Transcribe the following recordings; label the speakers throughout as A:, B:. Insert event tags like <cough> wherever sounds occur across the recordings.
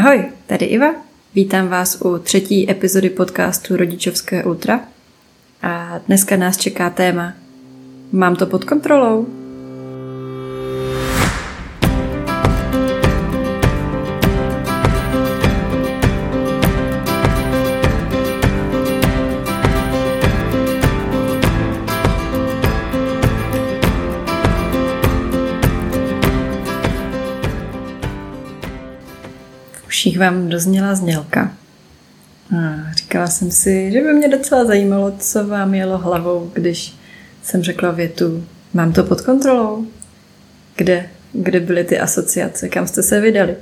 A: Ahoj, tady Iva. Vítám vás u třetí epizody podcastu Rodičovské ultra. A dneska nás čeká téma Mám to pod kontrolou? Uších vám dozněla znělka. A říkala jsem si, že by mě docela zajímalo, co vám jelo hlavou, když jsem řekla větu, mám to pod kontrolou. Kde, kde byly ty asociace, kam jste se vydali?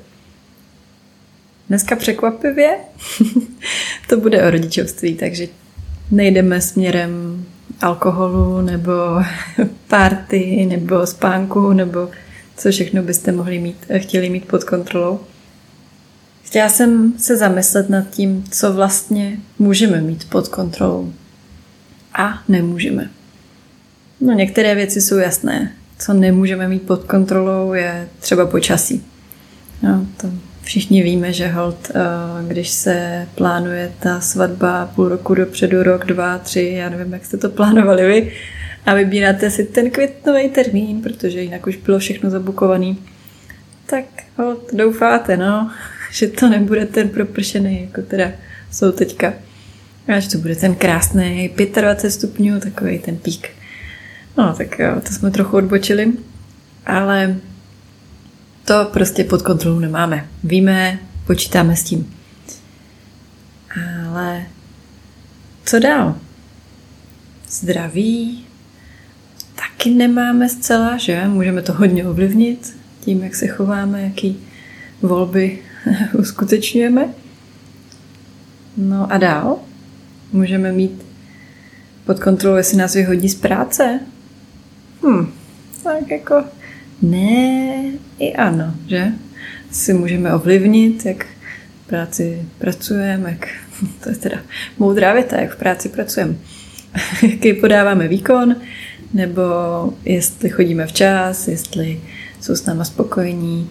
A: Dneska překvapivě <laughs> to bude o rodičovství, takže nejdeme směrem alkoholu nebo <laughs> party nebo spánku nebo co všechno byste mohli mít, chtěli mít pod kontrolou. Chtěla jsem se zamyslet nad tím, co vlastně můžeme mít pod kontrolou a nemůžeme. No některé věci jsou jasné. Co nemůžeme mít pod kontrolou je třeba počasí. No, to všichni víme, že hold, eh, když se plánuje ta svatba půl roku dopředu, rok, dva, tři, já nevím, jak jste to plánovali vy, a vybíráte si ten květnový termín, protože jinak už bylo všechno zabukovaný, tak hold, doufáte, no, <laughs> že to nebude ten propršený, jako teda jsou teďka. A že to bude ten krásný 25 stupňů, takový ten pík. No, tak jo, to jsme trochu odbočili, ale to prostě pod kontrolou nemáme. Víme, počítáme s tím. Ale co dál? Zdraví taky nemáme zcela, že? Můžeme to hodně ovlivnit tím, jak se chováme, jaký volby <laughs> uskutečňujeme. No a dál můžeme mít pod kontrolou, jestli nás vyhodí z práce. Hm, tak jako ne i ano, že? Si můžeme ovlivnit, jak v práci pracujeme, jak, <laughs> to je teda moudrá věta, jak v práci pracujeme. <laughs> Jaký podáváme výkon, nebo jestli chodíme včas, jestli jsou s náma spokojení,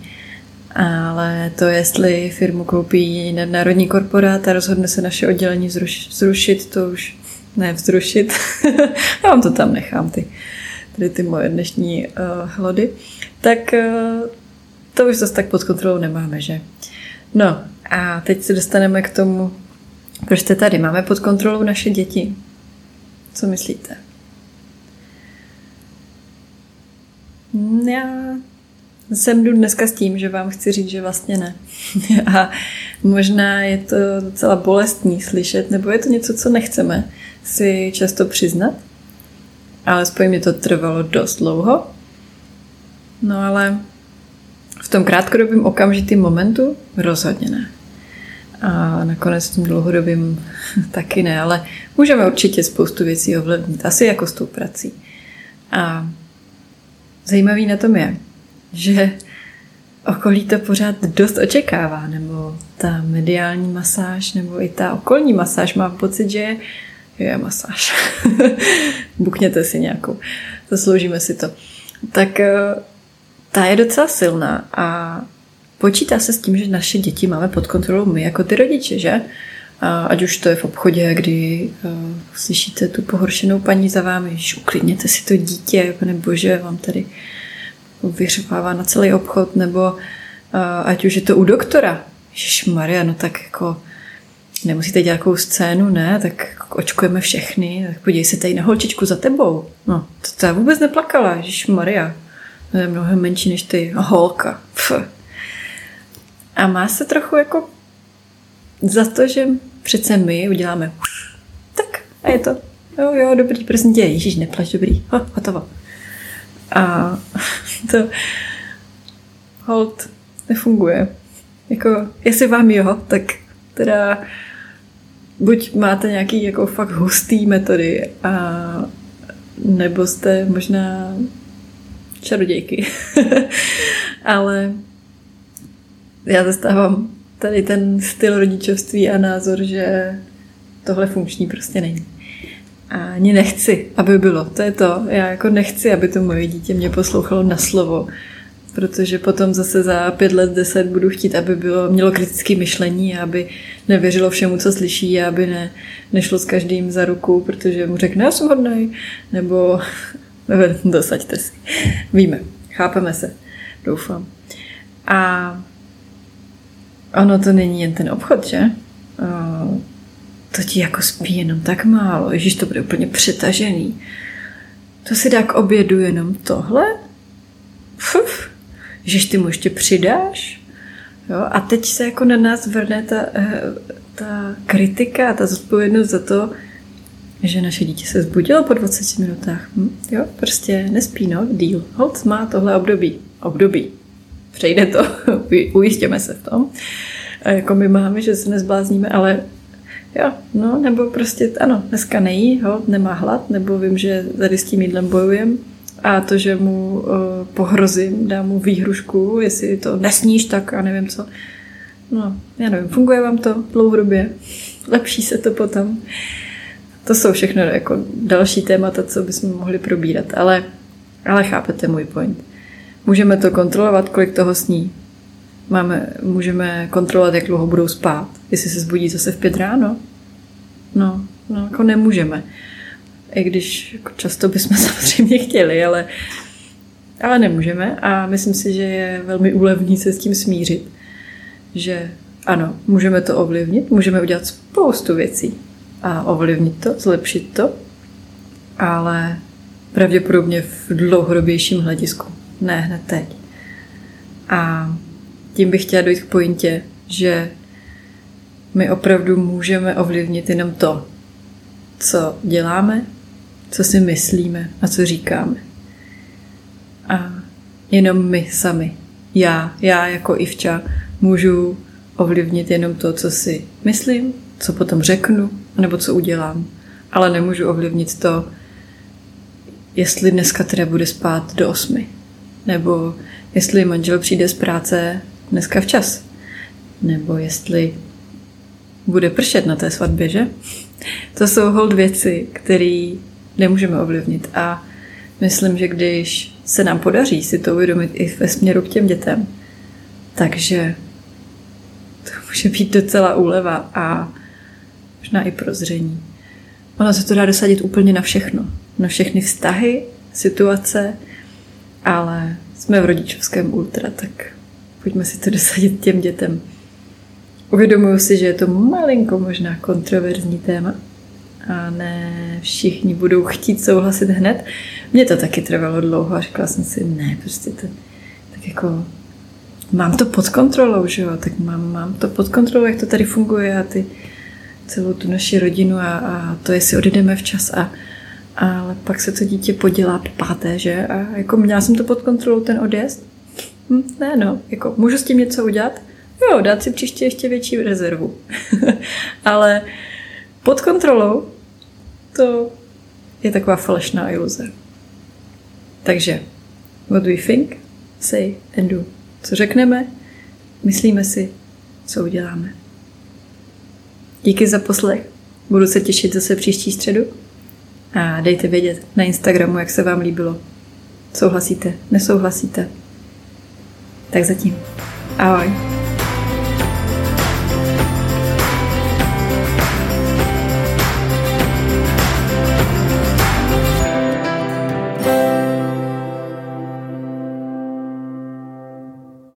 A: ale to, jestli firmu koupí národní korporát a rozhodne se naše oddělení zrušit, to už ne vzrušit. <laughs> Já vám to tam nechám, ty, tady ty moje dnešní uh, hlody. Tak uh, to už zase tak pod kontrolou nemáme, že? No a teď se dostaneme k tomu, proč jste tady. Máme pod kontrolou naše děti. Co myslíte? Já jsem jdu dneska s tím, že vám chci říct, že vlastně ne. <laughs> A možná je to docela bolestný slyšet, nebo je to něco, co nechceme si často přiznat. Alespoň mi to trvalo dost dlouho. No ale v tom krátkodobém okamžitým momentu rozhodně ne. A nakonec v tom dlouhodobým <laughs> taky ne, ale můžeme určitě spoustu věcí ovlivnit, asi jako s tou prací. A zajímavý na tom je, že okolí to pořád dost očekává, nebo ta mediální masáž, nebo i ta okolní masáž má pocit, že je masáž. <laughs> Bukněte si nějakou, zasloužíme si to. Tak eh, ta je docela silná a počítá se s tím, že naše děti máme pod kontrolou my jako ty rodiče, že? Ať už to je v obchodě, kdy uh, slyšíte tu pohoršenou paní za vámi, že uklidněte si to dítě, pane bože, vám tady vyřvává na celý obchod, nebo uh, ať už je to u doktora. Maria, no tak jako nemusíte dělat nějakou scénu, ne, tak očkujeme všechny, tak podívej se tady na holčičku za tebou. No, to, já vůbec neplakala, Maria. To je mnohem menší než ty holka. Pff. A má se trochu jako za to, že přece my uděláme tak a je to. Jo, jo, dobrý, prosím tě, Ježíš, neplač, dobrý, ho, hotovo. A <laughs> to hold nefunguje. Jako, jestli vám jo, tak teda buď máte nějaký jako fakt hustý metody a nebo jste možná čarodějky. <laughs> Ale já zastávám tady ten styl rodičovství a názor, že tohle funkční prostě není. Ani nechci, aby bylo. To je to. Já jako nechci, aby to moje dítě mě poslouchalo na slovo protože potom zase za pět let, deset budu chtít, aby bylo, mělo kritické myšlení a aby nevěřilo všemu, co slyší a aby ne, nešlo s každým za ruku, protože mu řekne, já jsem hodnej, nebo <laughs> dosaďte si. Víme, chápeme se, doufám. A ono to není jen ten obchod, že? To ti jako spí jenom tak málo, Ježíš, to bude úplně přetažený. To si dá k obědu jenom tohle? Fuf, Ježíš, ty mu ještě přidáš? Jo? A teď se jako na nás vrne ta, eh, ta kritika, ta zodpovědnost za to, že naše dítě se zbudilo po 20 minutách. Hm? Jo, prostě nespí, no, díl. Hold má tohle období. Období. Přejde to, <laughs> ujistěme se v tom. A jako my máme, že se nezblázníme, ale jo, no, nebo prostě, ano, dneska nejí, ho, nemá hlad, nebo vím, že tady s tím jídlem bojujem a to, že mu uh, pohrozím, dám mu výhrušku, jestli to nesníš, tak a nevím co. No, já nevím, funguje vám to dlouhodobě? Lepší se to potom? To jsou všechno jako další témata, co bychom mohli probírat, ale, ale chápete můj point. Můžeme to kontrolovat, kolik toho sní. Máme, můžeme kontrolovat, jak dlouho budou spát. Jestli se zbudí zase v pět ráno. No, no jako nemůžeme. I když jako často bychom <laughs> samozřejmě chtěli, ale, ale nemůžeme. A myslím si, že je velmi úlevný se s tím smířit. Že ano, můžeme to ovlivnit, můžeme udělat spoustu věcí a ovlivnit to, zlepšit to, ale pravděpodobně v dlouhodobějším hledisku, ne hned teď. A tím bych chtěla dojít k pointě, že my opravdu můžeme ovlivnit jenom to, co děláme, co si myslíme a co říkáme. A jenom my sami, já, já jako Ivča, můžu ovlivnit jenom to, co si myslím, co potom řeknu, nebo co udělám. Ale nemůžu ovlivnit to, jestli dneska teda bude spát do osmi. Nebo jestli manžel přijde z práce dneska včas. Nebo jestli bude pršet na té svatbě, že? To jsou hold věci, které nemůžeme ovlivnit. A myslím, že když se nám podaří si to uvědomit i ve směru k těm dětem, takže to <laughs> může být docela úleva a možná i prozření. Ono se to dá dosadit úplně na všechno. Na všechny vztahy, situace, ale jsme v rodičovském ultra, tak pojďme si to dosadit těm dětem. Uvědomuji si, že je to malinko možná kontroverzní téma a ne všichni budou chtít souhlasit hned. Mně to taky trvalo dlouho a říkala jsem si, ne, prostě to tak jako mám to pod kontrolou, že jo, tak mám, mám to pod kontrolou, jak to tady funguje a ty celou tu naši rodinu a, a to, jestli odjdeme včas a ale pak se to dítě podělá páté, že? A jako měla jsem to pod kontrolou, ten odjezd? Hm, ne, no, jako můžu s tím něco udělat? Jo, dát si příště ještě větší rezervu. <laughs> ale pod kontrolou to je taková falešná iluze. Takže, what do we think, say and do. Co řekneme, myslíme si, co uděláme. Díky za poslech. Budu se těšit zase příští středu. A dejte vědět na Instagramu, jak se vám líbilo. Souhlasíte, nesouhlasíte. Tak zatím. Ahoj.